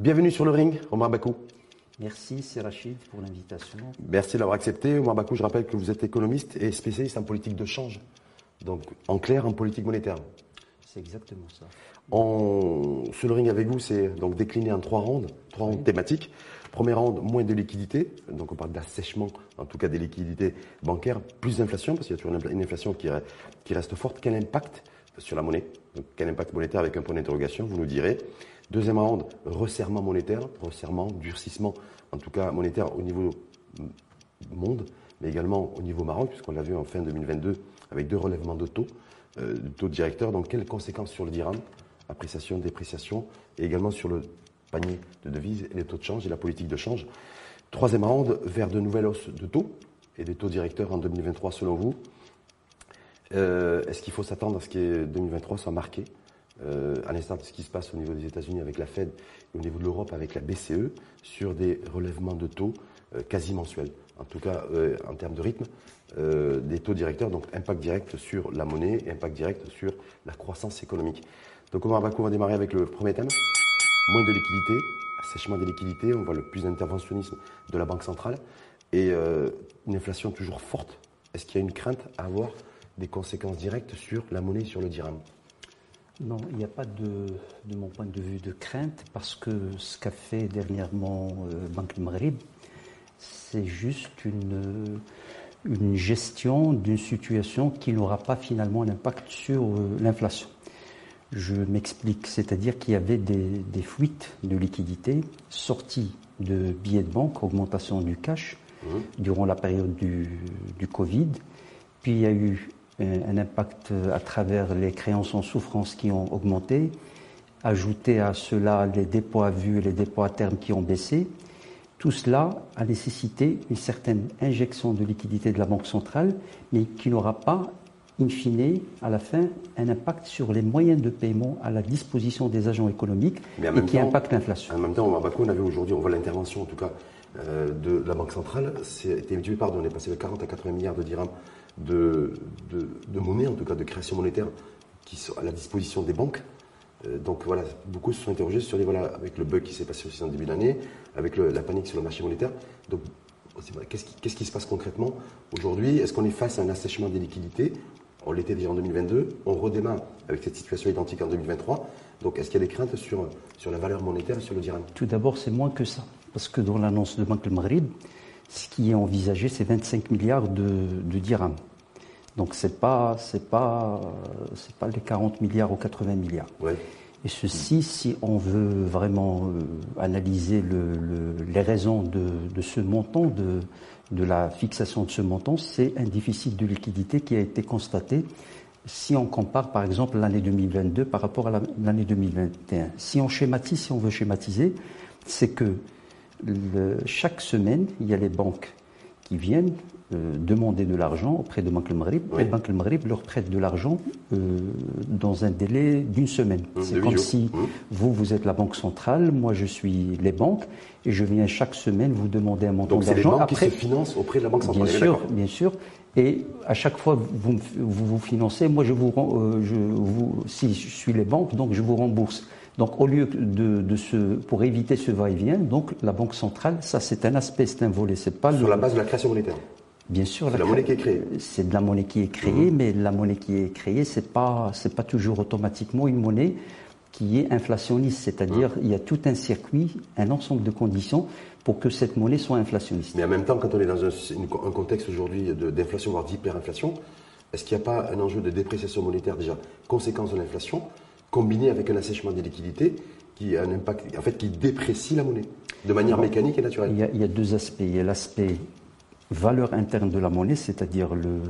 Bienvenue sur le ring, Omar Bakou. Merci, c'est Rachid pour l'invitation. Merci de l'avoir accepté. Omar Bakou, je rappelle que vous êtes économiste et spécialiste en politique de change. Donc, en clair, en politique monétaire. C'est exactement ça. sur le ring avec vous, c'est donc décliné en trois rondes, trois rondes thématiques. Première ronde, moins de liquidités. Donc, on parle d'assèchement, en tout cas des liquidités bancaires, plus d'inflation, parce qu'il y a toujours une inflation qui, qui reste forte. Quel impact sur la monnaie? Quel impact monétaire avec un point d'interrogation Vous nous direz. Deuxième round, resserrement monétaire, resserrement, durcissement, en tout cas monétaire au niveau monde, mais également au niveau Maroc, puisqu'on l'a vu en fin 2022 avec deux relèvements de taux, euh, de taux directeurs. Donc, quelles conséquences sur le dirham Appréciation, dépréciation, et également sur le panier de devises et les taux de change et la politique de change. Troisième round, vers de nouvelles hausses de taux et des taux directeurs en 2023 selon vous. Euh, est-ce qu'il faut s'attendre à ce que 2023 soit marqué? Euh, à l'instar de ce qui se passe au niveau des États-Unis avec la Fed et au niveau de l'Europe avec la BCE, sur des relèvements de taux euh, quasi mensuels. En tout cas, euh, en termes de rythme, des taux directeurs, donc impact direct sur la monnaie et impact direct sur la croissance économique. Donc, Omar Bakou va démarrer avec le premier thème moins de liquidités, assèchement des liquidités, on voit le plus d'interventionnisme de la Banque centrale et une inflation toujours forte. Est-ce qu'il y a une crainte à avoir des conséquences directes sur la monnaie et sur le dirham? Non, il n'y a pas de, de mon point de vue, de crainte parce que ce qu'a fait dernièrement euh, Banque Maghrib, c'est juste une, une gestion d'une situation qui n'aura pas finalement un impact sur euh, l'inflation. Je m'explique, c'est-à-dire qu'il y avait des, des, fuites de liquidités, sorties de billets de banque, augmentation du cash mmh. durant la période du, du Covid. Puis il y a eu un impact à travers les créances en souffrance qui ont augmenté, ajouter à cela les dépôts à vue et les dépôts à terme qui ont baissé. Tout cela a nécessité une certaine injection de liquidité de la Banque centrale, mais qui n'aura pas, in fine, à la fin, un impact sur les moyens de paiement à la disposition des agents économiques et qui impacte l'inflation. En même temps, on avait aujourd'hui, on voit l'intervention en tout cas euh, de la Banque centrale, c'était multiplié par on est passé de 40 à 80 milliards de dirhams de, de, monnaie, en tout cas de création monétaire, qui sont à la disposition des banques. Euh, donc voilà, beaucoup se sont interrogés sur les, voilà, avec le bug qui s'est passé aussi en début d'année, avec la panique sur le marché monétaire. Donc qu'est-ce qui, se passe concrètement aujourd'hui? Est-ce qu'on est face à un assèchement des liquidités? On l'était déjà en 2022, on redémarre avec cette situation identique en 2023. Donc est-ce qu'il y a des craintes sur, sur la valeur monétaire et sur le dirham? Tout d'abord, c'est moins que ça. Parce que dans l'annonce de Banque le Maghrib, ce qui est envisagé, c'est 25 milliards de, de dirhams. Donc c'est pas c'est pas c'est pas les 40 milliards ou 80 milliards. Et ceci, si on veut vraiment euh, analyser les raisons de, ce montant, de, de la fixation de ce montant, c'est un déficit de liquidité qui a été constaté si on compare par exemple l'année 2022 par rapport à l'année 2021. Si on schématise, si on veut schématiser, c'est que chaque semaine, il y a les banques qui viennent euh, demander de l'argent auprès de Banque le Maghrib. Et Banque le Maghrib leur prête de l'argent euh, dans un délai d'une semaine. Mmh, C'est comme si mmh. vous, vous êtes la banque centrale, moi je suis les banques, et je viens chaque semaine vous demander un montant d'argent. Donc les banques qui se financent auprès de la banque centrale. Bien sûr, bien sûr. Et à chaque fois vous vous, vous financez, moi je vous, euh, je vous, si je suis les banques, donc je vous rembourse. Donc, au lieu de, de ce, pour éviter ce va-et-vient, donc la banque centrale, ça c'est un aspect, c'est un volet, c'est pas sur la base de la création monétaire. Bien sûr, c'est la, monnaie qui est créée. C'est de la monnaie qui est créée, mmh. mais la monnaie qui est créée, c'est pas c'est pas toujours automatiquement une monnaie qui est inflationniste, c'est-à-dire mmh. il y a tout un circuit, un ensemble de conditions pour que cette monnaie soit inflationniste. Mais en même temps, quand on est dans un, un contexte aujourd'hui d'inflation voire d'hyperinflation, est-ce qu'il n'y a pas un enjeu de dépréciation monétaire déjà, conséquence de l'inflation combiné avec un assèchement des liquidités qui a un impact, en fait, qui déprécie la monnaie de manière mécanique et naturelle. Il y, a, deux aspects. Il y a l'aspect valeur interne de la monnaie, c'est-à-dire le,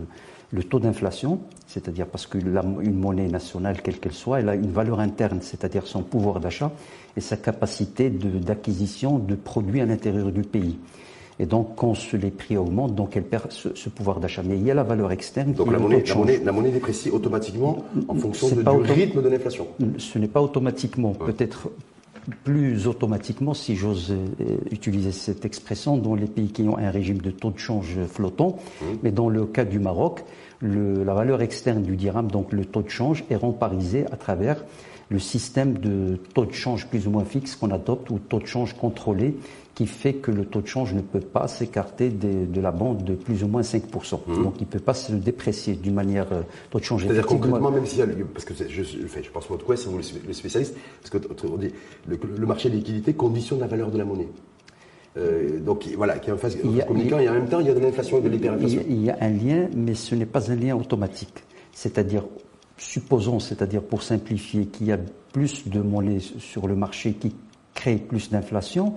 le, taux d'inflation, c'est-à-dire parce qu'une monnaie nationale, quelle qu'elle soit, elle a une valeur interne, c'est-à-dire son pouvoir d'achat et sa capacité d'acquisition de, produits à l'intérieur du pays. Et donc, quand les prix augmentent, donc elle perd ce, pouvoir d'achat. Mais il y a la valeur externe. Donc la monnaie, la, monnaie, la monnaie, déprécie automatiquement en fonction du rythme de l'inflation Ce n'est pas automatiquement. Peut-être plus automatiquement, si j'ose euh, utiliser cette expression, dans les pays qui ont un régime de taux de change flottant. Mmh. Mais dans le cas du Maroc, le, la valeur externe du dirham, donc le taux de change, est remparisé à travers le système de taux de change plus ou moins fixe qu'on adopte ou taux de change contrôlé qui fait que le taux de change ne peut pas s'écarter de la bande de plus ou moins 5%. Mmh. Donc il ne peut pas se déprécier d'une manière euh, taux de change. C'est-à-dire concrètement, même si parce que je, je, je pense votre quoi, c'est vous le spécialiste, parce que dit, le, marché des liquidités conditionne la valeur de la monnaie. Euh, donc voilà, qui est en phase communicant, et en même temps, il y a de l'inflation et de l'hyperinflation. Il y a un lien, mais ce n'est pas un lien automatique. C'est-à-dire, supposons, c'est-à-dire pour simplifier, qu'il y a plus de monnaie sur le marché qui crée plus d'inflation,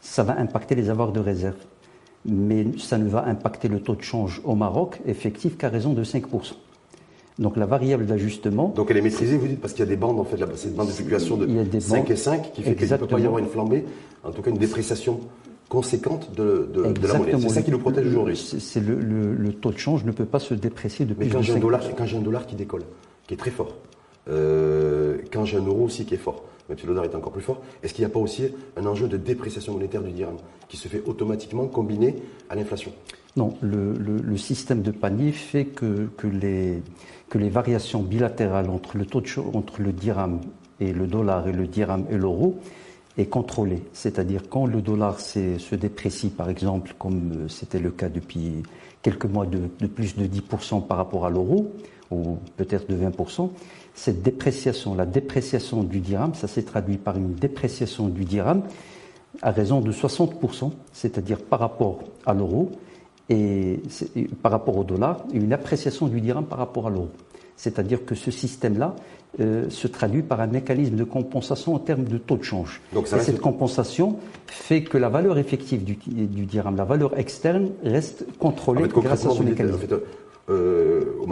ça va impacter les avoirs de réserve. Mais ça ne va impacter le taux de change au Maroc effectif qu'à raison de 5%. Donc la variable d'ajustement. Donc elle est maîtrisée, vous dites, parce qu'il y a des bandes, en fait, cette bande de fluctuation de 5 et 5 qui fait qu'il ne peut pas y avoir une flambée, en tout cas une dépréciation conséquente de, la monnaie. C'est ça qui nous protège aujourd'hui. C'est le, taux de change ne peut pas se déprécier depuis Mais quand j'ai un dollar, quand j'ai un dollar qui décolle, qui est très fort, euh, quand j'ai un euro aussi qui est fort, même si le dollar est encore plus fort, est-ce qu'il n'y a pas aussi un enjeu de dépréciation monétaire du dirham qui se fait automatiquement combiné à l'inflation? Non, le, système de panier fait que, les, variations bilatérales entre le, taux de, entre le dirham et le dollar et le dirham et l'euro est contrôlée. C'est-à-dire quand le dollar se déprécie, par exemple, comme euh, c'était le cas depuis quelques mois de plus de 10% par rapport à l'euro, ou peut-être de 20%, cette dépréciation, la dépréciation du dirham, ça s'est traduit par une dépréciation du dirham à raison de 60%, c'est-à-dire par rapport à l'euro et par rapport au dollar, et une appréciation du dirham par rapport à l'euro. C'est-à-dire que ce système-là euh, se traduit par un mécanisme de compensation en termes de taux de change. Donc et cette compensation fait que la valeur effective du, du, dirham, la valeur externe, reste contrôlée grâce à ce mécanisme. Euh, au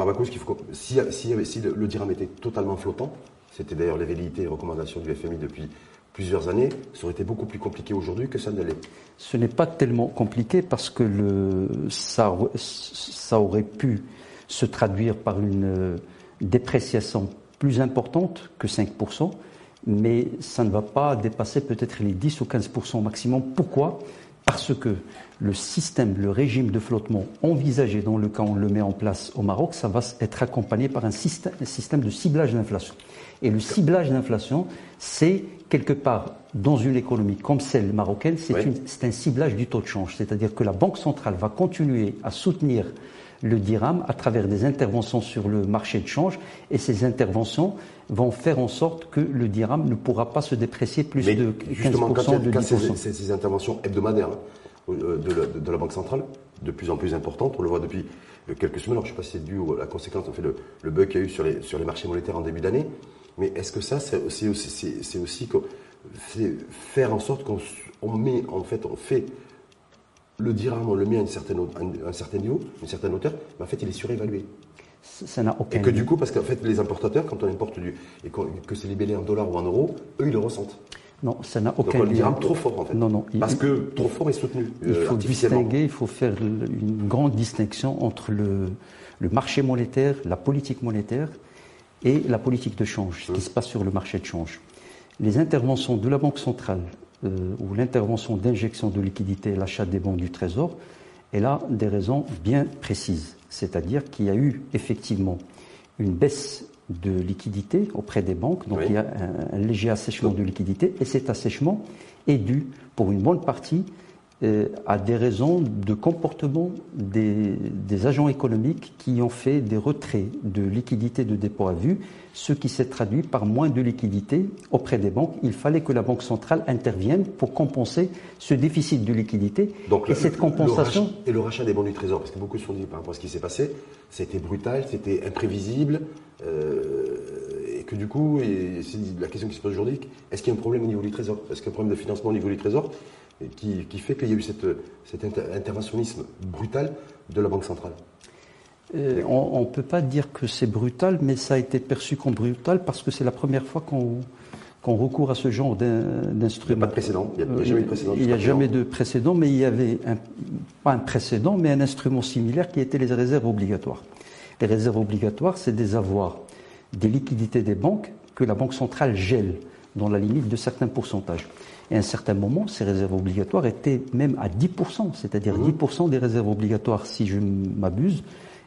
si, le, dirham était totalement flottant, c'était d'ailleurs les velléités et recommandations du FMI depuis plusieurs années, ça aurait été beaucoup plus compliqué aujourd'hui que ça ne l'est. Ce n'est pas tellement compliqué parce que ça, ça aurait pu se traduire par une dépréciation plus importante que 5%, mais ça ne va pas dépasser peut-être les 10 ou 15% maximum. Pourquoi? Parce que le système, le régime de flottement envisagé dans le cas où on le met en place au Maroc, ça va être accompagné par un système, de ciblage d'inflation. Et le ciblage d'inflation, c'est quelque part dans une économie comme celle marocaine, c'est un ciblage du taux de change. C'est-à-dire que la Banque centrale va continuer à soutenir le dirham à travers des interventions sur le marché de change et ces interventions vont faire en sorte que le dirham ne pourra pas se déprécier plus de 15% justement, quand de 10%. ces, interventions hebdomadaires, euh, de la, Banque centrale, de plus en plus importante. On le voit depuis euh, quelques semaines. Alors, je ne sais pas si c'est dû à la conséquence, en fait, le, le bug qu'il y a eu sur les, sur les marchés monétaires en début d'année. Mais est-ce que ça, c'est aussi, c'est aussi faire en sorte qu'on met, en fait, on fait le dirham, on le met à, une certaine, un certain niveau, une certaine hauteur, mais en fait, il est surévalué. Ça n'a aucun Et que du coup, parce qu'en fait, les importateurs, quand on importe du, et que c'est libellé en dollars ou en euros, eux, ils le ressentent. Non, ça n'a aucun Donc, on trop fort en fait. Non, non. Parce que trop fort est soutenu. Il faut euh, distinguer, il faut faire une grande distinction entre le, le, marché monétaire, la politique monétaire et la politique de change, ce qui hum. se passe sur le marché de change. Les interventions de la Banque centrale euh, ou l'intervention d'injection de liquidités, l'achat des bons du Trésor, elle a des raisons bien précises. C'est-à-dire qu'il y a eu effectivement une baisse de liquidité auprès des banques. Donc il y a un, léger assèchement de liquidité et cet assèchement est dû pour une bonne partie à des raisons de comportement des, des, agents économiques qui ont fait des retraits de liquidité de dépôt à vue, ce qui s'est traduit par moins de liquidité auprès des banques. Il fallait que la Banque centrale intervienne pour compenser ce déficit de liquidité. Donc, et cette compensation. et le rachat des bons du Trésor, parce que beaucoup se sont dit par rapport à ce qui s'est passé, c'était brutal, c'était imprévisible, euh, que du coup, et c'est la question qui se pose aujourd'hui, est-ce qu'il y a un problème au niveau du Trésor? Est-ce qu'il y a un problème de financement au niveau du Trésor qui, qui fait qu'il y a eu cette, cet interventionnisme brutal de la Banque centrale euh, on ne peut pas dire que c'est brutal, mais ça a été perçu comme brutal parce que c'est la première fois qu'on qu'on recourt à ce genre d'instrument. Il n'y a pas de précédent. Il n'y a, jamais eu de précédent. Il n'y a jamais de précédent, mais il y avait un, pas un précédent, mais un instrument similaire qui était les réserves obligatoires. Les réserves obligatoires, c'est des avoirs, des liquidités des banques que la Banque centrale gèle dans la limite de certains pourcentages. Et à un certain moment, ces réserves obligatoires étaient même à 10%, c'est-à-dire 10% mmh. des réserves obligatoires, si je m'abuse,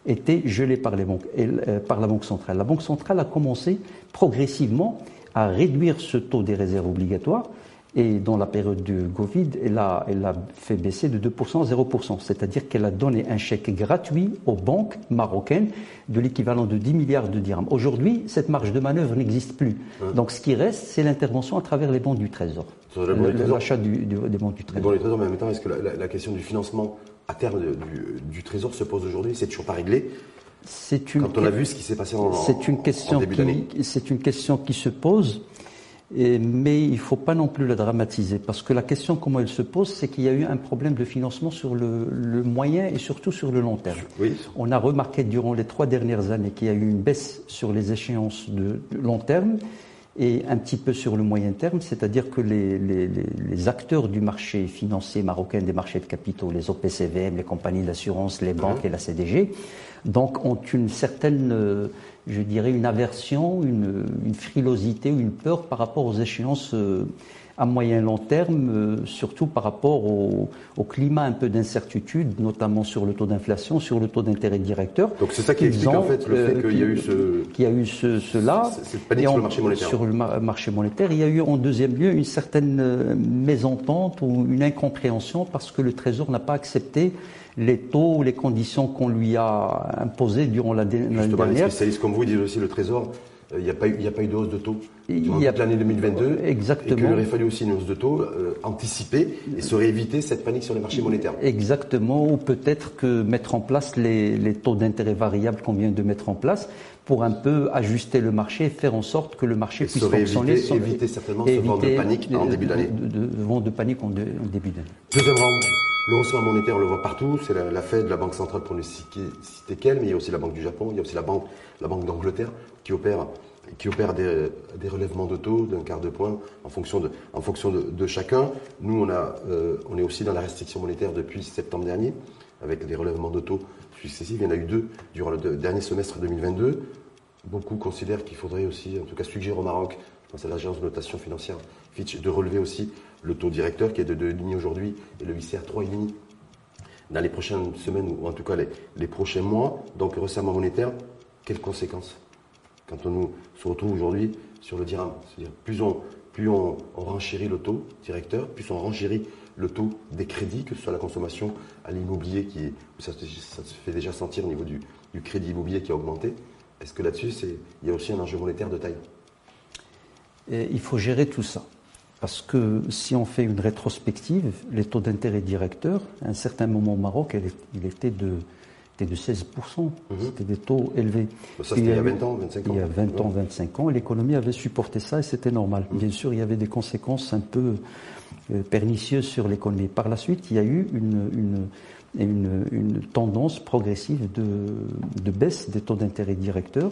étaient gelées par, les banques, euh, par la Banque centrale. La Banque centrale a commencé progressivement à réduire ce taux des réserves obligatoires. Et dans la période du Covid, elle a, elle a fait baisser de 2% à 0%. C'est-à-dire qu'elle a donné un chèque gratuit aux banques marocaines de l'équivalent de 10 milliards de dirhams. Aujourd'hui, cette marge de manœuvre n'existe plus. Donc ce qui reste, c'est l'intervention à travers les bons du Trésor. L'achat des bons du Trésor. Bon, les Trésors, mais en même temps, est-ce que la, question du financement à terme du, du Trésor se pose aujourd'hui? C'est toujours pas réglé? Une, Quand on a vu ce qui s'est passé en, c'est une question qui, C'est une question qui se pose, et, mais il ne faut pas non plus la dramatiser, parce que la question, comment elle se pose, c'est qu'il y a eu un problème de financement sur le, le moyen et surtout sur le long terme. Oui. On a remarqué durant les trois dernières années qu'il y a eu une baisse sur les échéances de long terme et un petit peu sur le moyen terme, c'est-à-dire que les, les, les, acteurs du marché financier marocain, des marchés de capitaux, les OPCVM, les compagnies d'assurance, les banques et la CDG, donc ont une certaine, euh, je dirais, une aversion, une, une, frilosité ou une peur par rapport aux échéances euh, à moyen long terme, euh, surtout par rapport au, au climat un peu d'incertitude, notamment sur le taux d'inflation, sur le taux d'intérêt directeur. Donc c'est ça qui explique en fait le fait qu'il y a eu ce... Qu'il y a eu ce, cela. Cette panique sur le marché monétaire. Sur le marché monétaire, il y a eu en deuxième lieu une certaine mésentente ou une incompréhension parce que le Trésor n'a pas accepté les taux ou les conditions qu'on lui a imposées durant la dernière. Justement, les spécialistes comme vous disent aussi le Trésor, euh, il n'y a, pas eu, a pas eu de hausse de taux durant toute l'année 2022. Exactement. Et qu'il aurait fallu aussi une hausse de taux euh, anticipée et serait éviter cette panique sur les marchés monétaires. Exactement, ou peut-être que mettre en place les, les taux d'intérêt variables qu'on vient de mettre en place pour un peu ajuster le marché et faire en sorte que le marché puisse fonctionner. Éviter, éviter certainement ce vent de panique en début d'année. De, de, vent de panique en début d'année. Deuxième round. Le haussement monétaire, on le voit partout. C'est la, la, Fed, la Banque centrale pour ne citer, qu'elle, mais il y a aussi la Banque du Japon, il y a aussi la Banque, la banque d'Angleterre qui opère, qui opère des, des relèvements de taux d'un quart de point en fonction de, en fonction de, chacun. Nous, on, a, euh, on est aussi dans la restriction monétaire depuis septembre dernier, avec des relèvements de taux successifs. Il y en a eu deux durant le dernier semestre 2022. Beaucoup considèrent qu'il faudrait aussi, en tout cas, suggérer au Maroc, pense à l'agence de notation financière Fitch, de relever aussi le taux directeur qui est de 2,5 aujourd'hui et le ICR 3,5 dans les prochaines semaines ou en tout cas les, prochains mois. Donc resserrement monétaire, quelles conséquences quand on nous se retrouve aujourd'hui sur le dirham? C'est-à-dire plus on, plus on, renchérit le taux directeur, plus on renchérit le taux des crédits, que ce soit la consommation à l'immobilier qui est, ça, se fait déjà sentir au niveau du, crédit immobilier qui a augmenté. Est-ce que là-dessus, il y a aussi un enjeu monétaire de taille? Il faut gérer tout ça. Parce que si on fait une rétrospective, les taux d'intérêt directeurs, à un certain moment au Maroc, il était de, de 16%. Mhm. C'était des taux élevés. Ça, c'était il y a 20 ans, 25 ans. Il y a 20 ans, 25 ans. L'économie avait supporté ça et c'était normal. Mhm. Bien sûr, il y avait des conséquences un peu euh, pernicieuses sur l'économie. Par la suite, il y a eu une, une, une, tendance progressive de, de baisse des taux d'intérêt directeurs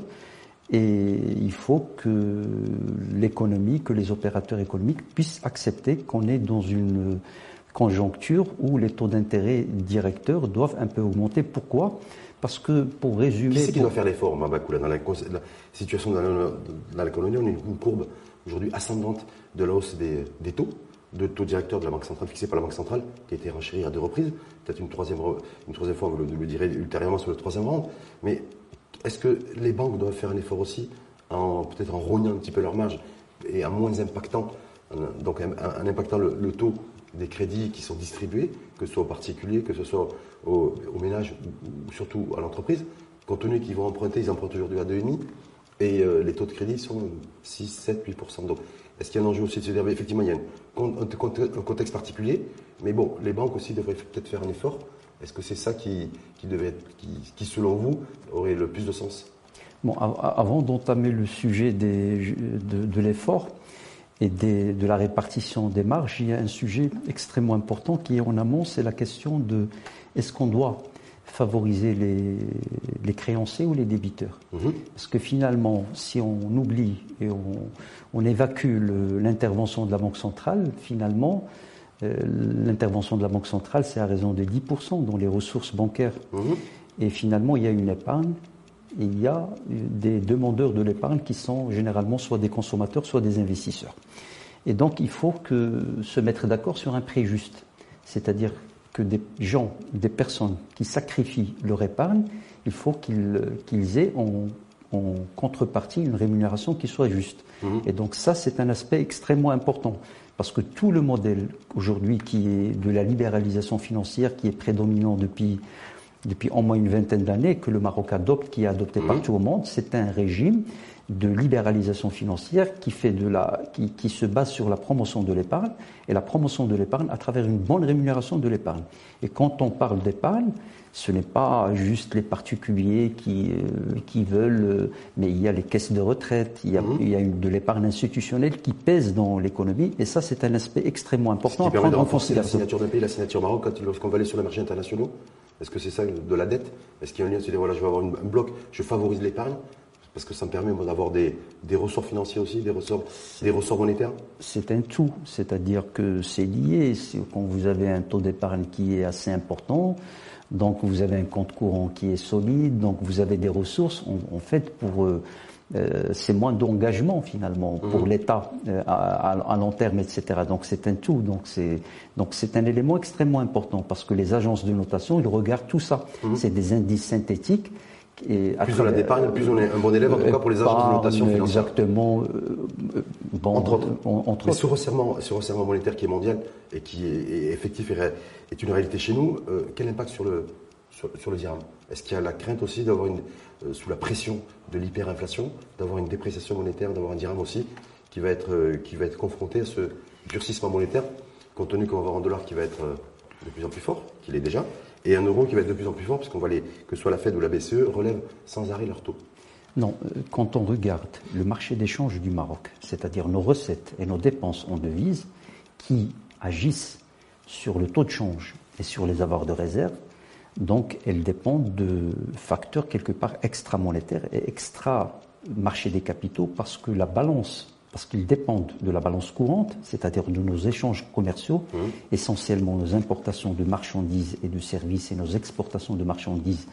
et il faut que l'économie, que les opérateurs économiques puissent accepter qu'on est dans une conjoncture où les taux d'intérêt directeurs doivent un peu augmenter. Pourquoi? Parce que pour résumer... Qui c'est qui doit faire l'effort, Mabakoula Dans la, situation dans l'économie, on a une courbe aujourd'hui ascendante de la hausse des, des, taux, de taux directeurs de la Banque centrale fixés par la Banque centrale, qui a été renchérie à deux reprises. Peut-être une troisième, une troisième fois, vous le, le direz ultérieurement sur le troisième round. Mais est-ce que les banques doivent faire un effort aussi, en, peut-être en rognant un petit peu leur marge et en moins impactant, donc en, impactant le, taux des crédits qui sont distribués, que ce soit aux particuliers, que ce soit aux, ménages ou, surtout à l'entreprise, compte tenu qu'ils vont emprunter, ils empruntent aujourd'hui à 2,5 et euh, les taux de crédit sont 6, 7, 8%. Donc, est-ce qu'il y a un enjeu aussi de se dire, effectivement, il y a un contexte particulier, mais bon, les banques aussi devraient peut-être faire un effort est-ce que c'est ça qui, devait qui, selon vous, aurait le plus de sens? Bon, avant d'entamer le sujet de, l'effort et de la répartition des marges, il y a un sujet extrêmement important qui est en amont, c'est la question de est-ce qu'on doit favoriser les, les créanciers ou les débiteurs? Mhm. Parce que finalement, si on oublie et on, on évacue l'intervention de la Banque centrale, finalement, l'intervention de la Banque centrale, c'est à raison de 10% dans les ressources bancaires. Mhm. Et finalement, il y a une épargne. Et il y a des demandeurs de l'épargne qui sont généralement soit des consommateurs, soit des investisseurs. Et donc, il faut que se mettre d'accord sur un prix juste. C'est-à-dire que des gens, des personnes qui sacrifient leur épargne, il faut qu'ils aient en, en contrepartie une rémunération qui soit juste. Et donc ça, c'est un aspect extrêmement important. Parce que tout le modèle aujourd'hui qui est de la libéralisation financière, qui est prédominant depuis, depuis au moins une vingtaine d'années, que le Maroc adopte, qui est adopté partout au monde, c'est un régime de libéralisation financière qui, fait de la, qui, qui se base sur la promotion de l'épargne et la promotion de l'épargne à travers une bonne rémunération de l'épargne. Et quand on parle d'épargne, ce n'est pas juste les particuliers qui, euh, qui veulent, euh, mais il y a les caisses de retraite, il y a, il y a une, de l'épargne institutionnelle qui pèse dans l'économie, et ça c'est un aspect extrêmement Ce important qui à permet de prendre en renforcer la signature d'un pays, la signature Maroc, quand, lorsqu'on va aller sur les marchés internationaux. Est-ce que c'est ça de la dette? Est-ce qu'il y a un lien Se dire, voilà, je vais avoir une- un bloc, je favorise l'épargne parce que ça me permet d'avoir des, des ressorts financiers aussi, des ressorts, des ressorts monétaires. C'est un tout, c'est-à-dire que c'est lié. Quand vous avez un taux d'épargne qui est assez important, donc vous avez un compte courant qui est solide, donc vous avez des ressources. En, en fait, pour euh, euh, c'est moins d'engagement finalement pour l'État euh, à, à- à long terme, etc. Donc c'est un tout. Donc c'est donc c'est un élément extrêmement important parce que les agences de notation ils regardent tout ça. C'est des indices synthétiques. Et à Plus on a d'épargne, plus on est un bon élève, en tout cas pour les agences de notation financière. Exactement. euh, euh, bon, Entre autres. entre Mais autres. ce resserrement, ce resserrement monétaire qui est mondial et qui est, effectif et est une réalité chez nous, euh, quel impact sur le, sur, sur le dirham? Est-ce qu'il y a la crainte aussi d'avoir une, euh, sous la pression de l'hyperinflation, d'avoir une dépréciation monétaire, d'avoir un dirham aussi qui va être, euh, qui va être confronté à ce durcissement monétaire, compte tenu qu'on va avoir un dollar qui va être euh, de plus en plus fort, qu'il est déjà, et un euro qui va être de plus en plus fort, parce qu'on va les, que soit la Fed ou la BCE, relèvent sans arrêt leur taux. Non, euh, quand on regarde le marché d'échange du Maroc, c'est-à-dire nos recettes et nos dépenses en devises qui agissent sur le taux de change et sur les avoirs de réserve, donc elles dépendent de facteurs quelque part extra-monétaires et extra-marché des capitaux parce que la balance, parce qu'ils dépendent de la balance courante, c'est-à-dire de nos échanges commerciaux, essentiellement nos importations de marchandises et de services et nos exportations de marchandises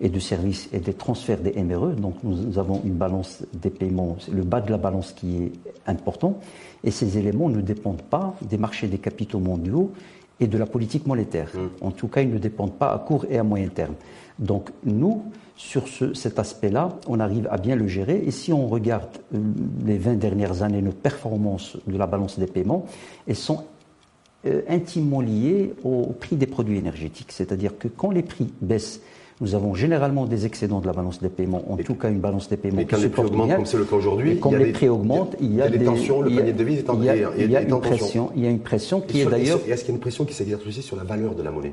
et de services et des transferts des MRE. Donc nous avons une balance des paiements, c'est le bas de la balance qui est important. Et ces éléments ne dépendent pas des marchés des capitaux mondiaux et de la politique monétaire. En tout cas, ils ne dépendent pas à court et à moyen terme. Donc nous, sur ce- cet aspect-là, on arrive à bien le gérer. Et si on regarde euh, les 20 dernières années, nos performances de la balance des paiements, elles sont euh, intimement liées au prix des produits énergétiques. C'est-à-dire que quand les prix baissent, nous avons généralement des excédents de la balance des paiements, en tout cas une balance des paiements quand qui les prix augmentent, comme c'est le cas aujourd'hui, a les des- prix augmentent, il y a, des tensions, le panier de devises est en- il y a, une pression, il y a une pression qui est d'ailleurs Est-ce qu'il y a une pression qui s'exerce aussi sur la valeur de la monnaie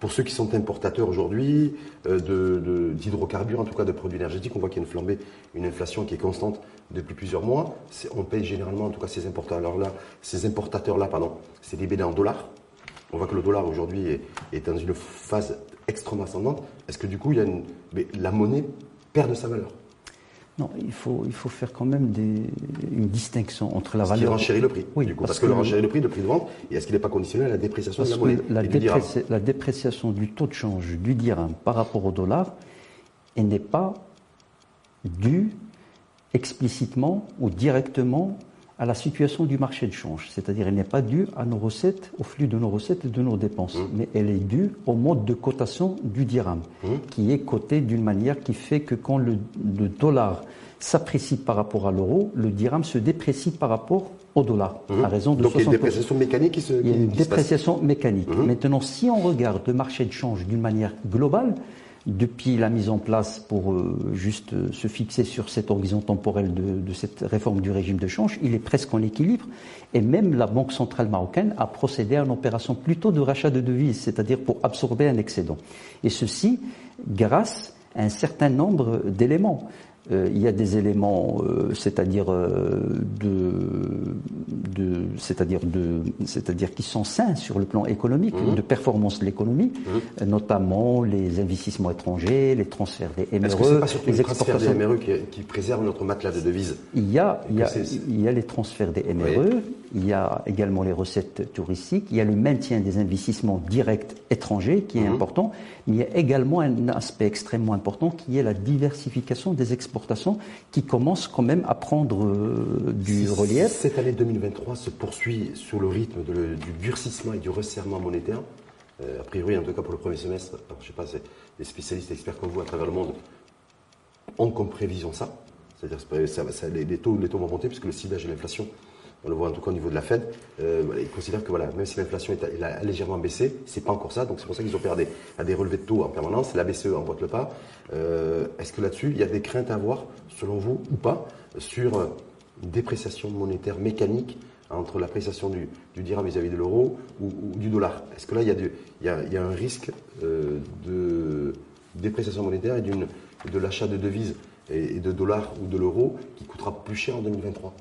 Pour ceux qui sont importateurs aujourd'hui euh, de- de- d'hydrocarbures, en tout cas de produits énergétiques, on voit qu'il y a une flambée, une inflation qui est constante depuis plusieurs mois. On paye généralement, en tout cas ces importateurs-là, ces importateurs-là, pardon, c'est libellé en dollars. On voit que le dollar aujourd'hui est, est dans une phase extrêmement ascendante. Est-ce que du coup, il y a une, mais la monnaie perd de sa valeur? Non, il faut il faut faire quand même des, une distinction entre la Ce qui valeur renchérit le prix, Oui, du coup, parce parce, que, le renchérit le prix, le prix de vente, et est-ce qu'il n'est pas conditionné à la dépréciation de la monnaie? la, dépréci- dépréciation du taux de change du dirham par rapport au dollar, elle n'est pas due explicitement ou directement à la situation du marché de change. C'est-à-dire, elle n'est pas due à nos recettes, au flux de nos recettes et de nos dépenses, Mmh. mais elle est due au mode de cotation du dirham, Mmh. qui est coté d'une manière qui fait que quand le, le dollar s'apprécie par rapport à l'euro, le dirham se déprécie par rapport au dollar, à raison de Mmh. Donc il y a une 60%. dépréciation mécanique qui se Il y a une dépréciation mécanique. Maintenant, si on regarde le marché de change d'une manière globale, depuis la mise en place pour euh, juste euh, se fixer sur cet horizon temporel de, de cette réforme du régime de change, il est presque en équilibre. Et même la Banque centrale marocaine a procédé à une opération plutôt de rachat de devises, c'est-à-dire pour absorber un excédent. Et ceci grâce à un certain nombre d'éléments. Euh, il y a des éléments, euh, c'est-à-dire euh, de, de c'est-à-dire de, c'est-à-dire qui sont sains sur le plan économique, Mhm. de performance de l'économie, euh, notamment les investissements étrangers, les transferts des Est-ce que c'est MRE, pas surtout les le transfert des. MRE qui, qui préserve notre matelas de devises Il y a, il y a, il y a les transferts des MRE, il y a également les recettes touristiques, il y a le maintien des investissements directs étrangers qui est Mhm. important, mais il y a également un aspect extrêmement important qui est la diversification des exportations qui commence quand même à prendre euh, du relief. Cette année 2023 se poursuit sur le rythme de le- du durcissement et du resserrement monétaire. Euh, a priori, en tout cas pour le premier semestre, alors, je sais pas, des spécialistes experts comme vous à travers le monde ont comme prévision ça. C'est-à-dire que les, les taux, les taux vont monter puisque le ciblage de l'inflation, on le voit en tout cas au niveau de la Fed, euh, ils considèrent que voilà, même si l'inflation est, a légèrement baissé, c'est pas encore ça. Donc c'est pour ça qu'ils opèrent des, à des relevés de taux en permanence. La BCE emboîte le pas. Euh, Est-ce que là-dessus, il y a des craintes à avoir, selon vous, ou pas, sur euh, une dépréciation monétaire mécanique entre l'appréciation du, du dirham vis-à-vis de l'euro ou, du dollar? Est-ce que là, il y a, un risque euh, de dépréciation monétaire et de l'achat de devises et de dollars ou de l'euro qui coûtera plus cher en 2023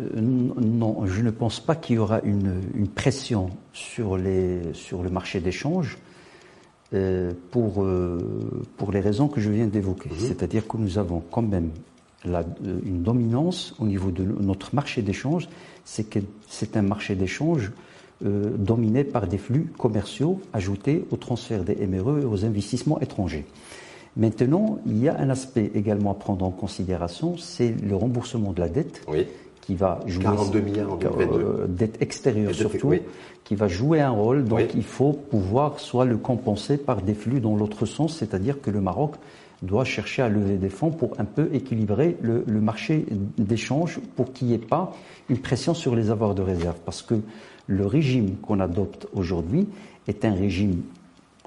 Euh, non, je ne pense pas qu'il y aura une, une pression sur, les, sur le marché d'échange euh, pour, euh, pour les raisons que je viens d'évoquer. C'est-à-dire que nous avons quand même la- euh, une dominance au niveau de notre marché d'échange, c'est que c'est un marché d'échange euh, dominé par des flux commerciaux ajoutés au transfert des MRE et aux investissements étrangers. Maintenant, il y a un aspect également à prendre en considération, c'est le remboursement de la dette Oui. Qui va jouer 42 milliards en 2022. euh, dette extérieure dette- surtout, oui. qui va jouer un rôle. Donc Oui. il faut pouvoir soit le compenser par des flux dans l'autre sens, c'est-à-dire que le Maroc doit chercher à lever des fonds pour un peu équilibrer le, le marché d'échange pour qu'il n'y ait pas une pression sur les avoirs de réserve. Parce que le régime qu'on adopte aujourd'hui est un régime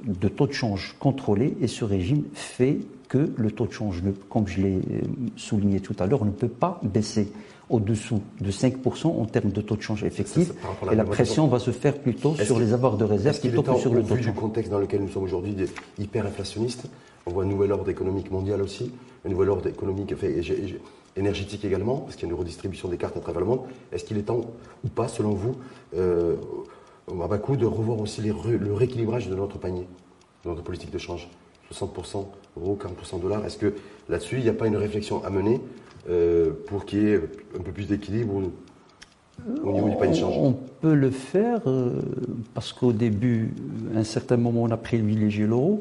de taux de change contrôlé et ce régime fait que le taux de change, comme je l'ai euh, souligné tout à l'heure, ne peut pas baisser au-dessous de 5% en termes de taux de change effectif. Ça, et la pression va se faire plutôt sur les avoirs de réserve plutôt que sur le taux de du change. contexte dans lequel nous sommes aujourd'hui, des- hyper inflationniste, on voit un nouvel ordre économique mondial aussi, un nouvel ordre économique enfin, et- et- énergétique également, parce qu'il y a une redistribution des cartes à travers le monde. Est-ce qu'il est temps ou pas, selon vous, euh, à bas de revoir aussi les le rééquilibrage de notre panier, de notre politique de change? 60% euros, 40% dollars. Est-ce que là-dessus, il n'y a pas une réflexion à mener euh, pour qu'il y ait un peu plus d'équilibre au, au niveau du panier change On peut le faire euh, parce qu'au début, à un certain moment, on a privilégié l'euro.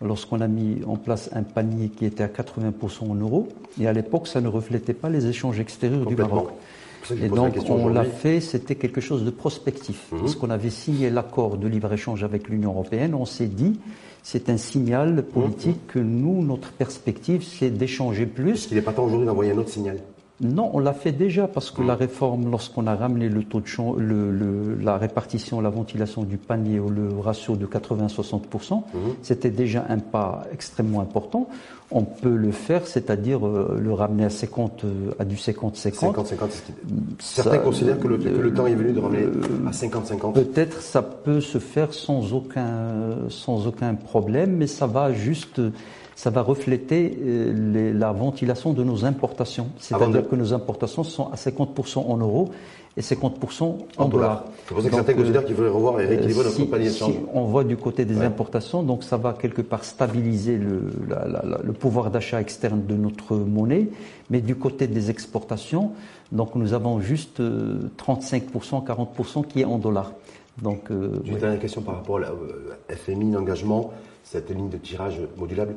Lorsqu'on a mis en place un panier qui était à 80% en euros, et à l'époque, ça ne reflétait pas les échanges extérieurs du. Maroc. Et donc, on l'a fait, c'était quelque chose de prospectif. Mhm. Parce qu'on avait signé l'accord de libre-échange avec l'Union européenne, on s'est dit, c'est un signal politique que nous, notre perspective, c'est d'échanger plus. Qu'il n'est pas temps aujourd'hui d'envoyer un autre signal non, on l'a fait déjà parce que Mm. la réforme, lorsqu'on a ramené le taux de champ, le- le- la répartition, la ventilation du panier au le ratio de 80-60%, Mhm. c'était déjà un pas extrêmement important. On peut le faire, c'est-à-dire euh, le ramener à 50, euh, à du 50-50. 50-50, est-ce qu'il- Ça, Certains considèrent que le, que le euh, temps est venu de ramener à 50-50. Peut-être ça peut se faire sans aucun, sans aucun problème, mais ça va juste, ça va refléter euh, les- la ventilation de nos importations. Avant C'est-à-dire de- que nos importations sont à 50% en euros et 50% en, En dollars. C'est pour ça que certains euh, considèrent qu'il faudrait revoir et rééquilibrer euh, notre si- panier de si change. on voit du côté des Ouais. importations, donc ça va quelque part stabiliser le, la- la- la- le pouvoir d'achat externe de notre monnaie, mais du côté des exportations, donc nous avons juste euh, 35%, 40% qui est en dollars. Donc, euh, J'ai une ouais. dernière question par rapport à la euh, FMI, l'engagement, cette ligne de tirage modulable.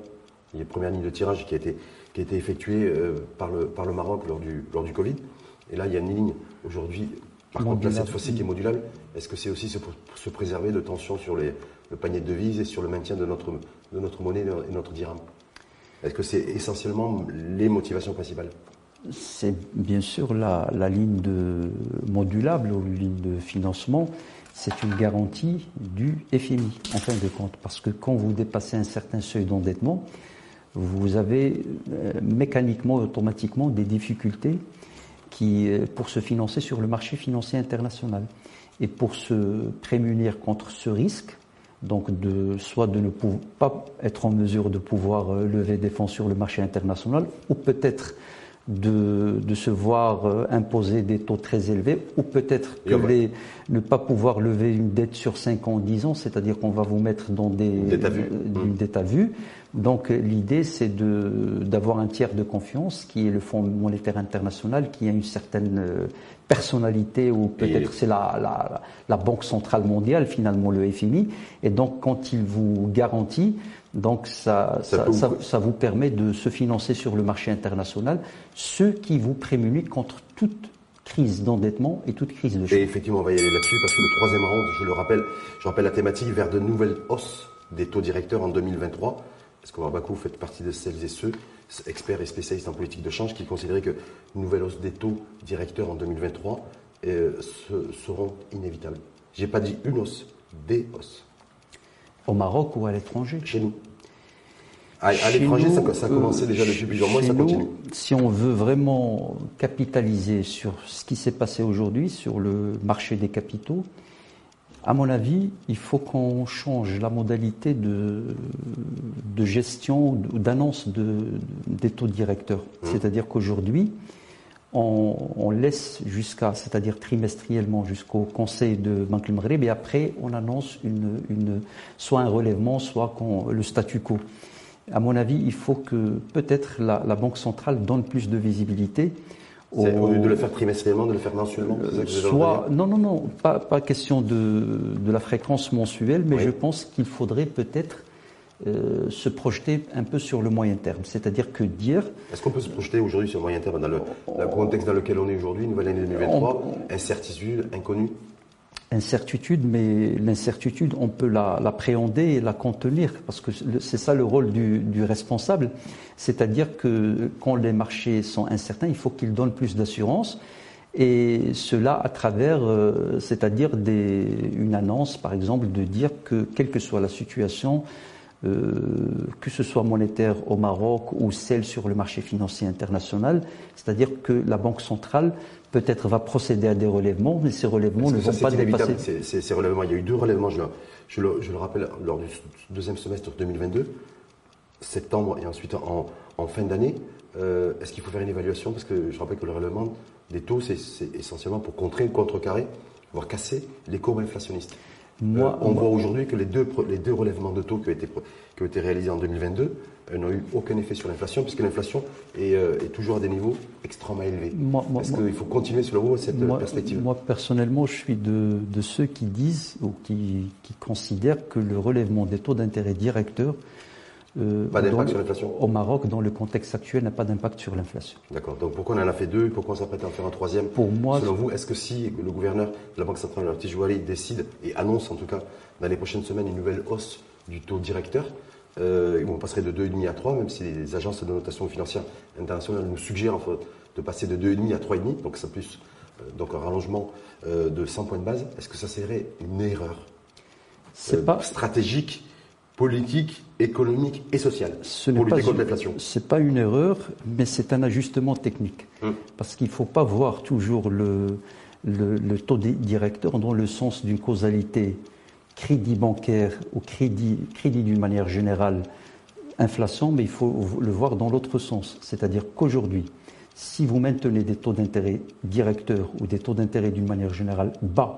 Il y a une première ligne de tirage qui a été, qui a été effectuée euh, par, le, par le Maroc lors du, lors du Covid. Et là, il y a une ligne aujourd'hui, par contre, là, cette fois-ci, qui est modulable. Est-ce que c'est aussi pour se préserver de tensions sur les, le panier de devises et sur le maintien de notre, de notre monnaie et notre dirham? Est-ce que c'est essentiellement les motivations principales? C'est bien sûr la, la ligne de modulable ou ligne de financement, c'est une garantie du FMI en fin de compte, parce que quand vous dépassez un certain seuil d'endettement, vous avez euh, mécaniquement, automatiquement des difficultés qui, euh, pour se financer sur le marché financier international. Et pour se prémunir contre ce risque, donc de, soit de ne pas être en mesure de pouvoir euh, lever des fonds sur le marché international, ou peut-être de, de, se voir imposer des taux très élevés, ou peut-être que les, ne pas pouvoir lever une dette sur 5 ans, 10 ans, c'est-à-dire qu'on va vous mettre dans des, dette à vue. une dette à vue. Donc l'idée, c'est d'avoir un tiers de confiance, qui est le Fonds monétaire international, qui a une certaine euh, personnalité, ou peut-être c'est la, la, la, Banque centrale mondiale, finalement le FMI. Et donc quand il vous garantit, donc ça, ça, ça, ça, vous permet de se financer sur le marché international, ce qui vous prémunit contre toute crise d'endettement et toute crise de Et effectivement, on va y aller là-dessus parce que le troisième round, je le rappelle, je rappelle la thématique vers de nouvelles hausses des taux directeurs en 2023. Parce que vous faites partie de celles et ceux, experts et spécialistes en politique de change, qui considéraient que une nouvelle hausse des taux directeurs en 2023 euh, seront inévitables. J'ai pas dit une hausse, des hausses. Au Maroc ou à l'étranger? Chez nous. À, l'étranger, ça, ça, a commencé déjà depuis plusieurs mois et ça continue. Si on veut vraiment capitaliser sur ce qui s'est passé aujourd'hui sur le marché des capitaux, à mon avis, il faut qu'on change la modalité de, de gestion ou d'annonce de, des taux directeurs. Mmh. C'est-à-dire qu'aujourd'hui, on, on, laisse jusqu'à, c'est-à-dire trimestriellement jusqu'au conseil de Banque Maghreb et après on annonce une, une, soit un relèvement, soit le statu quo. À mon avis, il faut que peut-être la, la, Banque centrale donne plus de visibilité. Au, au lieu de le faire trimestriellement, de le faire mensuellement Soit, Non, non, non, pas, pas question de, de, la fréquence mensuelle, mais oui. je pense qu'il faudrait peut-être euh, se projeter un peu sur le moyen terme. C'est-à-dire que dire. Est-ce qu'on peut se projeter aujourd'hui sur le moyen terme dans le, le contexte dans lequel on est aujourd'hui, nouvelle année 2023, on, incertitude, inconnue Incertitude, mais l'incertitude, on peut l'appréhender et la contenir, parce que c'est ça le rôle du, du responsable. C'est-à-dire que quand les marchés sont incertains, il faut qu'ils donnent plus d'assurance. Et cela à travers, euh, c'est-à-dire une annonce, par exemple, de dire que quelle que soit la situation, euh, que ce soit monétaire au Maroc ou celle sur le marché financier international, c'est-à-dire que la Banque centrale peut-être va procéder à des relèvements, mais ces relèvements ne ça, vont pas dépasser. Ces, ces, relèvements, il y a eu deux relèvements, je le, je le, je le rappelle, lors du deuxième semestre 2022, septembre et ensuite en, en fin d'année. Euh, Est-ce qu'il faut faire une évaluation? Parce que je rappelle que le relèvement des taux, c'est essentiellement pour contrer, contrecarrer, voire casser les courbes inflationnistes. Moi, euh, on voit aujourd'hui que les deux, les deux relèvements de taux qui ont été, qui ont été réalisés en 2022 euh, n'ont eu aucun effet sur l'inflation, puisque l'inflation est, euh, est, toujours à des niveaux extrêmement élevés. Est-ce qu'il faut continuer, selon cette moi, perspective? Moi, personnellement, je suis de, de, ceux qui disent ou qui, qui considèrent que le relèvement des taux d'intérêt directeurs euh, pas d'impact sur l'inflation Au Maroc, dans le contexte actuel, n'a pas d'impact sur l'inflation. D'accord. Donc pourquoi on en a fait deux Pourquoi on s'apprête à en faire un troisième Pour moi, selon vous, est-ce que si le gouverneur de la Banque centrale, Tijouari, décide et annonce en tout cas dans les prochaines semaines une nouvelle hausse du taux directeur, euh, on passerait de 2,5 à 3, même si les agences de notation financière internationale nous suggèrent enfin, de passer de 2,5 à 3,5, donc ça plus euh, donc un rallongement euh, de 100 points de base. Est-ce que ça serait une erreur pas stratégique politique, économique et sociale ce pour lutter pas contre l'inflation. C'est pas une erreur, mais c'est un ajustement technique. Hum. Parce qu'il ne faut pas voir toujours le, le, le, taux directeur dans le sens d'une causalité crédit bancaire ou crédit, crédit d'une manière générale inflation, mais il faut le voir dans l'autre sens. C'est-à-dire qu'aujourd'hui, si vous maintenez des taux d'intérêt directeurs ou des taux d'intérêt d'une manière générale bas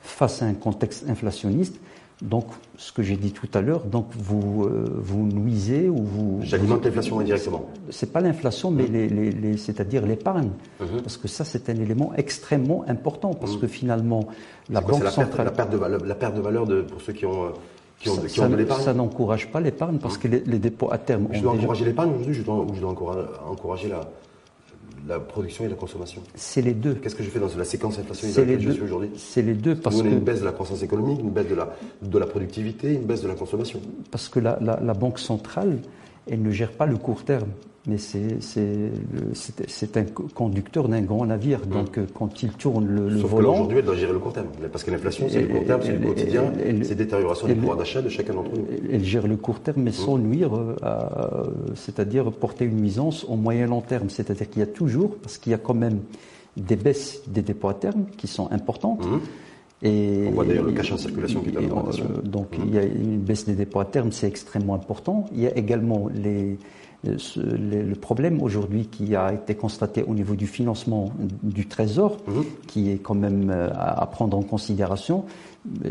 face à un contexte inflationniste, donc, ce que j'ai dit tout à l'heure, donc vous euh, vous nuisez ou vous. J'alimente l'inflation indirectement. C'est pas l'inflation, mais mmh. les, les, les c'est-à-dire l'épargne, mmh. parce que ça c'est un élément extrêmement important, parce mmh. que finalement la quoi, banque la centrale. Perte, la, perte de valeur, la perte de valeur de, pour ceux qui ont. Qui ont, ça, qui ont de l'épargne. Ça n'encourage pas l'épargne parce que les, les, dépôts à terme. Je dois encourager l'épargne aujourd'hui, je dois, je dois encourager, encourager la, la production et la consommation C'est les deux. Qu'est-ce que je fais dans la séquence inflationniste dans laquelle je suis aujourd'hui C'est les deux parce Nous, on a que une baisse de la croissance économique, une baisse de la, de la productivité, une baisse de la consommation. parce que la, la, la banque centrale, elle ne gère pas le court terme, mais c'est un co- conducteur d'un grand navire. Donc euh, quand il tourne le, le Sauf volant, aujourd'hui, elle doit gérer le court terme. Parce que l'inflation, c'est le court terme, c'est le quotidien, c'est détérioration du pouvoir d'achat de chacun d'entre nous. elle gère le court terme, mais sans nuire, euh, à- c'est-à-dire porter une nuisance au moyen long terme. C'est-à-dire qu'il y a toujours, parce qu'il y a quand même des baisses des dépôts à terme qui sont importantes. Et, on voit d'ailleurs le cash en circulation qui est en euh, Donc il y a une baisse des dépôts à terme, c'est extrêmement important. Il y a également les, le problème aujourd'hui qui a été constaté au niveau du financement du Trésor, mhm. qui est quand même euh, à prendre en considération.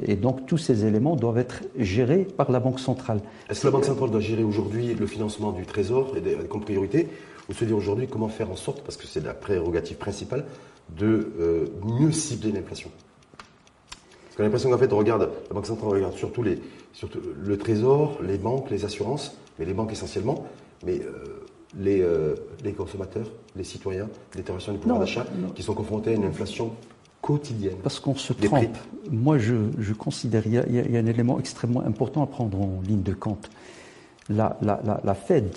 Et donc tous ces éléments doivent être gérés par la Banque centrale. Est-ce que la Banque centrale doit gérer aujourd'hui le financement du Trésor comme priorité Ou se dire aujourd'hui comment faire en sorte, parce que c'est la prérogative principale, de euh, mieux cibler l'inflation? Parce qu'on a l'impression qu'en fait, on regarde, la Banque centrale regarde surtout, les, surtout le Trésor, les banques, les assurances, mais les banques essentiellement, mais euh, les, euh, les, consommateurs, les citoyens, les territoires du pouvoir d'achat, qui sont confrontés à une inflation quotidienne. Parce qu'on se trompe. Moi, je, je considère qu'il y, y, a un élément extrêmement important à prendre en ligne de compte. La, la, la, la Fed,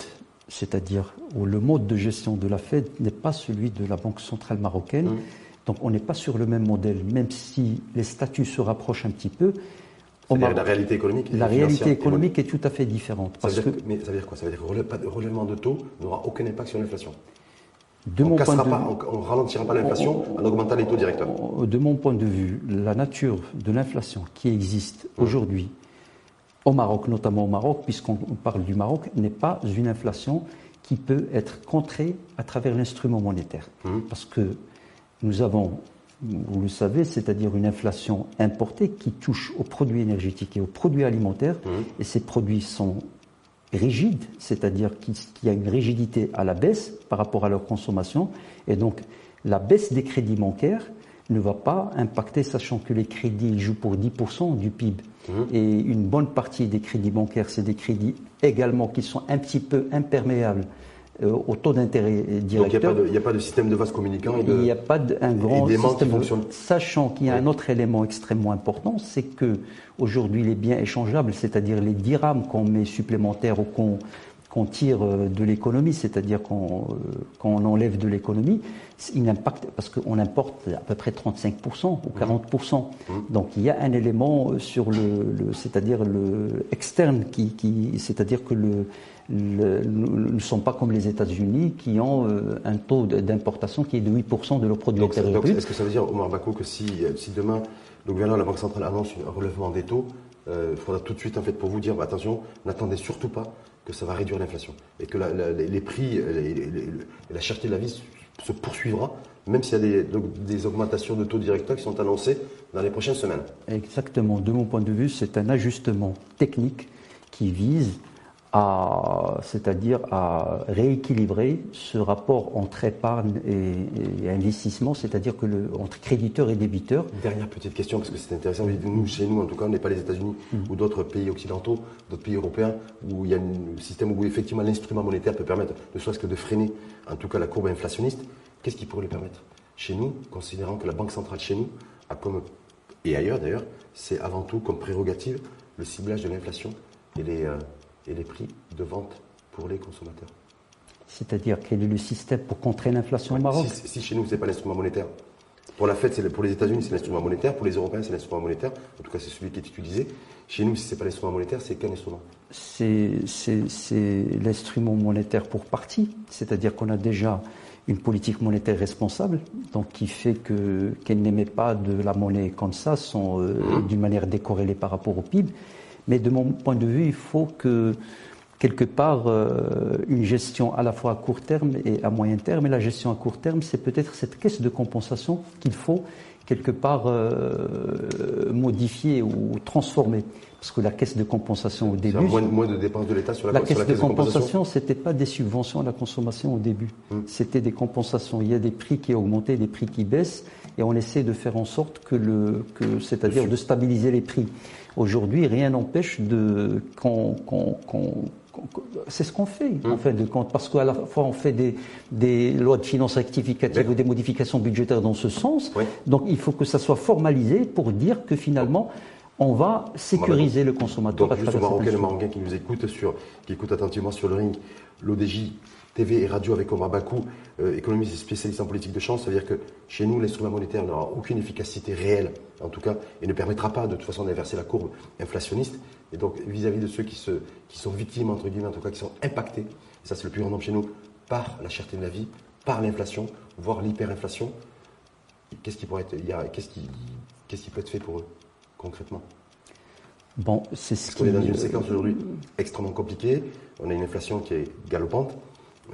c'est-à-dire le mode de gestion de la Fed n'est pas celui de la Banque centrale marocaine. Mmh. Donc on n'est pas sur le même modèle, même si les statuts se rapprochent un petit peu la réalité économique La réalité économique est tout à fait différente. Ça veut dire, mais ça veut dire quoi? Ça veut dire que le relèvement de taux n'aura aucun impact sur l'inflation de on ne ralentira pas l'inflation en augmentant les taux directeurs. De mon point de vue, la nature de l'inflation qui existe mmh. aujourd'hui au Maroc, notamment au Maroc, puisqu'on parle du Maroc, n'est pas une inflation qui peut être contrée à travers l'instrument monétaire. Mmh. Parce que nous avons vous le savez, c'est-à-dire une inflation importée qui touche aux produits énergétiques et aux produits alimentaires. Mmh. Et ces produits sont rigides, c'est-à-dire qu'il y a une rigidité à la baisse par rapport à leur consommation. Et donc, la baisse des crédits bancaires ne va pas impacter, sachant que les crédits jouent pour 10% du PIB. Mmh. Et une bonne partie des crédits bancaires, c'est des crédits également qui sont un petit peu imperméables au taux d'intérêt directeur. Donc il n'y a, pas de système de vase communicant Il n'y a pas un grand système. Sachant qu'il y a un autre élément extrêmement important, c'est que aujourd'hui les biens échangeables, c'est-à-dire les dirhams qu'on met supplémentaires ou qu'on tire euh, de l'économie, c'est-à-dire qu'on euh, enlève de l'économie, il impacte parce qu'on importe à peu près 35% ou 40%. Mmh. Donc il y a un élément sur le, c'est-à-dire le externe qui, qui c'est-à-dire que le nous ne sommes pas comme les États-Unis qui ont euh, un taux d'importation qui est de 8% de leurs produits intérieurs Est-ce que ça veut dire, Omar Bakou, que si, si demain le gouvernement, la Banque centrale annonce un relèvement des taux, euh, il faudra tout de suite en fait pour vous dire bah, attention, n'attendez surtout pas que ça va réduire l'inflation et que les prix et la cherté de la vie se poursuivra, même s'il y a des, des, augmentations de taux directeurs qui sont annoncées dans les prochaines semaines. Exactement. De mon point de vue, c'est un ajustement technique qui vise c'est-à-dire à rééquilibrer ce rapport entre épargne et, investissement, c'est-à-dire que le, entre créditeurs et débiteurs. Dernière petite question, parce que c'est intéressant. Nous, chez nous, en tout cas, on n'est pas les États-Unis mm. ou d'autres pays occidentaux, d'autres pays européens, où il y a un système où effectivement l'instrument monétaire peut permettre, ne serait-ce que de freiner, en tout cas, la courbe inflationniste. Qu'est-ce qui pourrait le permettre? Chez nous, considérant que la Banque centrale chez nous a comme, et ailleurs d'ailleurs, c'est avant tout comme prérogative le ciblage de l'inflation et les. Euh, et les prix de vente pour les consommateurs. C'est-à-dire quel est le système pour contrer l'inflation au Maroc si, chez nous, ce n'est pas l'instrument monétaire. Pour la Fed, pour les États-Unis, c'est l'instrument monétaire. Pour les Européens, c'est l'instrument monétaire. En tout cas, c'est celui qui est utilisé. Chez nous, si ce n'est pas l'instrument monétaire, c'est quel instrument C'est l'instrument monétaire pour partie. C'est-à-dire qu'on a déjà une politique monétaire responsable, donc qui fait que qu'elle n'émet pas de la monnaie comme ça, sont euh, mmh. d'une manière décorrélée par rapport au PIB. Mais de mon point de vue, il faut que quelque part euh, une gestion à la fois à court terme et à moyen terme. Et la gestion à court terme, c'est peut-être cette caisse de compensation qu'il faut quelque part euh, modifier ou transformer. Parce que la caisse de compensation au début. Moins, moins, de dépenses de l'État sur la, la, caisse, de, compensation. Ce n'était pas des subventions à la consommation au début. Hum. C'était des compensations. Il y a des prix qui augmentent, des prix qui baissent, et on essaie de faire en sorte que le, que, c'est-à-dire de stabiliser les prix. Aujourd'hui, rien n'empêche de qu'on, c'est ce qu'on fait en hum. fait de compte, parce qu'à la fois on fait des, des lois de finances rectificatives ou des modifications budgétaires dans ce sens. Donc il faut que ça soit formalisé pour dire que finalement on va sécuriser le consommateur. Donc juste au Marocain, le Marocain qui nous écoute sur, qui écoute attentivement sur le ring, l'ODJ TV et radio avec Omar Bakou, euh, économiste et spécialiste en politique de chance, c'est-à-dire que chez nous, l'instrument monétaire n'aura aucune efficacité réelle, en tout cas, et ne permettra pas de toute façon d'inverser la courbe inflationniste. Et donc, vis-à-vis de ceux qui, se, qui sont victimes, entre guillemets, en tout cas, qui sont impactés, et ça c'est le plus grand nombre chez nous, par la cherté de la vie, par l'inflation, voire l'hyperinflation, qu'est-ce qui pourrait être, il y a, qu'est-ce qui, Qu'est-ce qui peut être fait pour eux, concrètement? Bon, c'est ce qu'on est dans une séquence aujourd'hui extrêmement compliquée. On a une inflation qui est galopante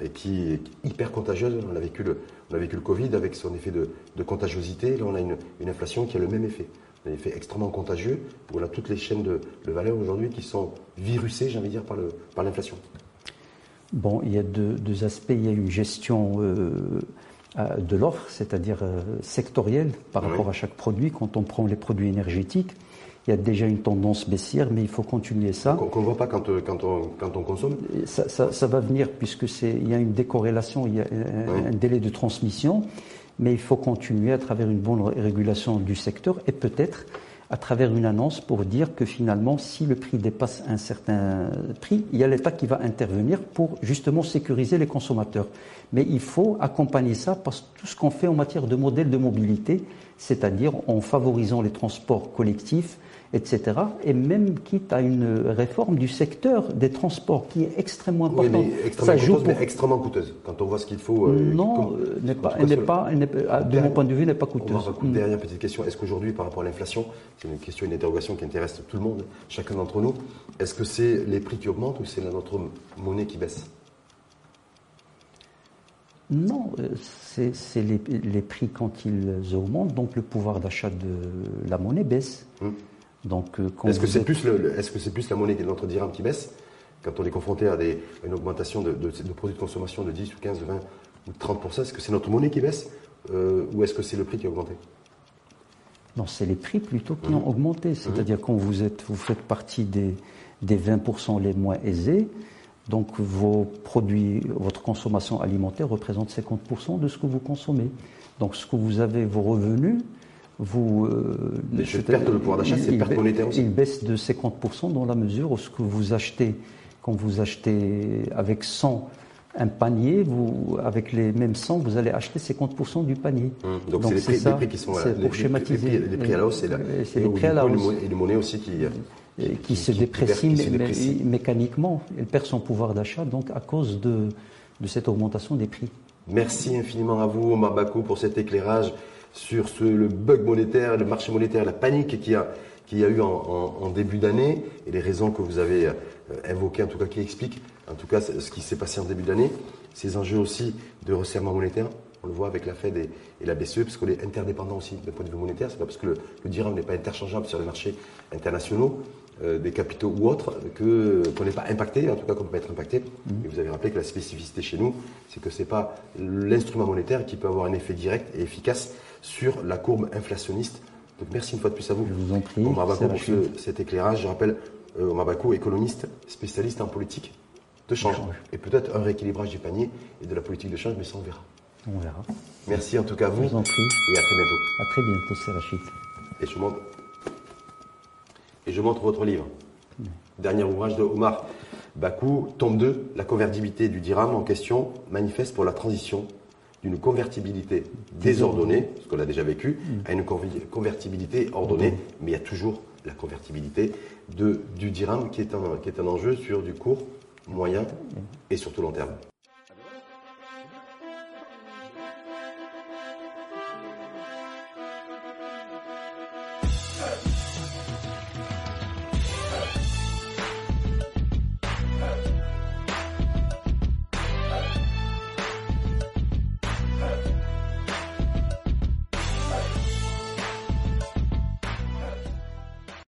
et qui est hyper contagieuse. On a vécu le, on a vécu le Covid avec son effet de, contagiosité. Là, on a une, inflation qui a le même effet. Un effet extrêmement contagieux où on a toutes les chaînes de, valeur aujourd'hui qui sont virusées, j'ai envie de dire, par l'inflation. bon, il y a deux, aspects. Il y a une gestion euh, de l'offre, c'est-à-dire euh, sectorielle par rapport à chaque produit. Quand on prend les produits énergétiques, il y a déjà une tendance baissière, mais il faut continuer ça. Qu'on ne voit pas quand, euh, quand, on, quand on consomme ça, ça, va venir puisque il y a une décorrélation, il y a un, délai de transmission, mais il faut continuer à travers une bonne régulation du secteur et peut-être à travers une annonce pour dire que finalement, si le prix dépasse un certain prix, il y a l'État qui va intervenir pour justement sécuriser les consommateurs. Mais il faut accompagner ça parce que tout ce qu'on fait en matière de modèle de mobilité, c'est-à-dire en favorisant les transports collectifs, etc. Et même quitte à une réforme du secteur des transports qui est extrêmement importante. Oui, mais extrêmement coûteuse, mais extrêmement coûteuse. Quand on voit ce qu'il faut. Euh, non, euh, n'est pas, elle n'est pas, de mon point de vue, n'est pas coûteuse. Une dernière petite question. Est-ce qu'aujourd'hui, par rapport à l'inflation, c'est une question, une interrogation qui intéresse tout le monde, chacun d'entre nous, est-ce que c'est les prix qui augmentent ou c'est notre monnaie qui baisse? Non, euh, c'est les, les, prix quand ils augmentent, donc le pouvoir d'achat de la monnaie baisse. Hum. Euh, est-ce que c'est plus, est-ce que c'est plus la monnaie de notre dirham qui baisse quand on est confronté à, des, une augmentation de, produits de consommation de 10 ou 15, 20 ou 30 Est-ce que c'est notre monnaie qui baisse euh, ou est-ce que c'est le prix qui a augmenté? Non, c'est les prix plutôt qui ont mmh. augmenté. C'est-à-dire mmh. quand vous êtes, vous faites partie des, des 20% les moins aisés. Donc vos produits, votre consommation alimentaire représente 50% de ce que vous consommez. Donc ce que vous avez, vos revenus, vous. Euh, perte de pouvoir d'achat, c'est perte monétaire aussi. Il baisse de 50% dans la mesure où ce que vous achetez, quand vous achetez avec 100 un panier, vous, avec les mêmes 100, vous allez acheter 50% du panier. Hum, donc, c'est les, prix qui sont pour schématiser. Les, prix, à la hausse, c'est les prix à la hausse. Et les monnaies aussi qui. Qui, qui, se déprécient mécaniquement. Elle perd son pouvoir d'achat donc à cause de, de cette augmentation des prix. Merci infiniment à vous, Omar Bakou, pour cet éclairage sur le bug monétaire, le marché monétaire, la panique qu'il y a, eu en, début d'année et les raisons que vous avez euh, invoquées, en tout cas qui expliquent en tout cas ce qui s'est passé en début d'année, ces enjeux aussi de resserrement monétaire. On le voit avec la Fed et, la BCE, parce qu'on est interdépendant aussi d'un point de vue monétaire. C'est pas parce que le, le dirham n'est pas interchangeable sur les marchés internationaux, euh, des capitaux ou autres, que qu'on n'est pas impacté, en tout cas qu'on ne peut pas être impacté. Mmh. Et vous avez rappelé que la spécificité chez nous, c'est que c'est pas l'instrument monétaire qui peut avoir un effet direct et efficace sur la courbe inflationniste. Donc merci une fois de plus à vous. Je vous en prie. Omar Bakou pour cet éclairage. Je rappelle, euh, Omar Bakou, économiste, spécialiste en politique de change. Et peut-être un rééquilibrage du panier et de la politique de change, mais ça on verra. On verra. Merci en tout cas à vous. Je vous en prie. Et à très bientôt. À très bientôt, c'est Rachid. Et je montre, et je montre votre livre. Dernier ouvrage de Omar Bakou, tome 2, La convertibilité du dirham en question manifeste pour la transition d'une convertibilité désordonnée, ce qu'on a déjà vécu, à une convertibilité ordonnée, mais il y a toujours la convertibilité de, du dirham qui est, un, qui est un enjeu sur du court, moyen et surtout long terme.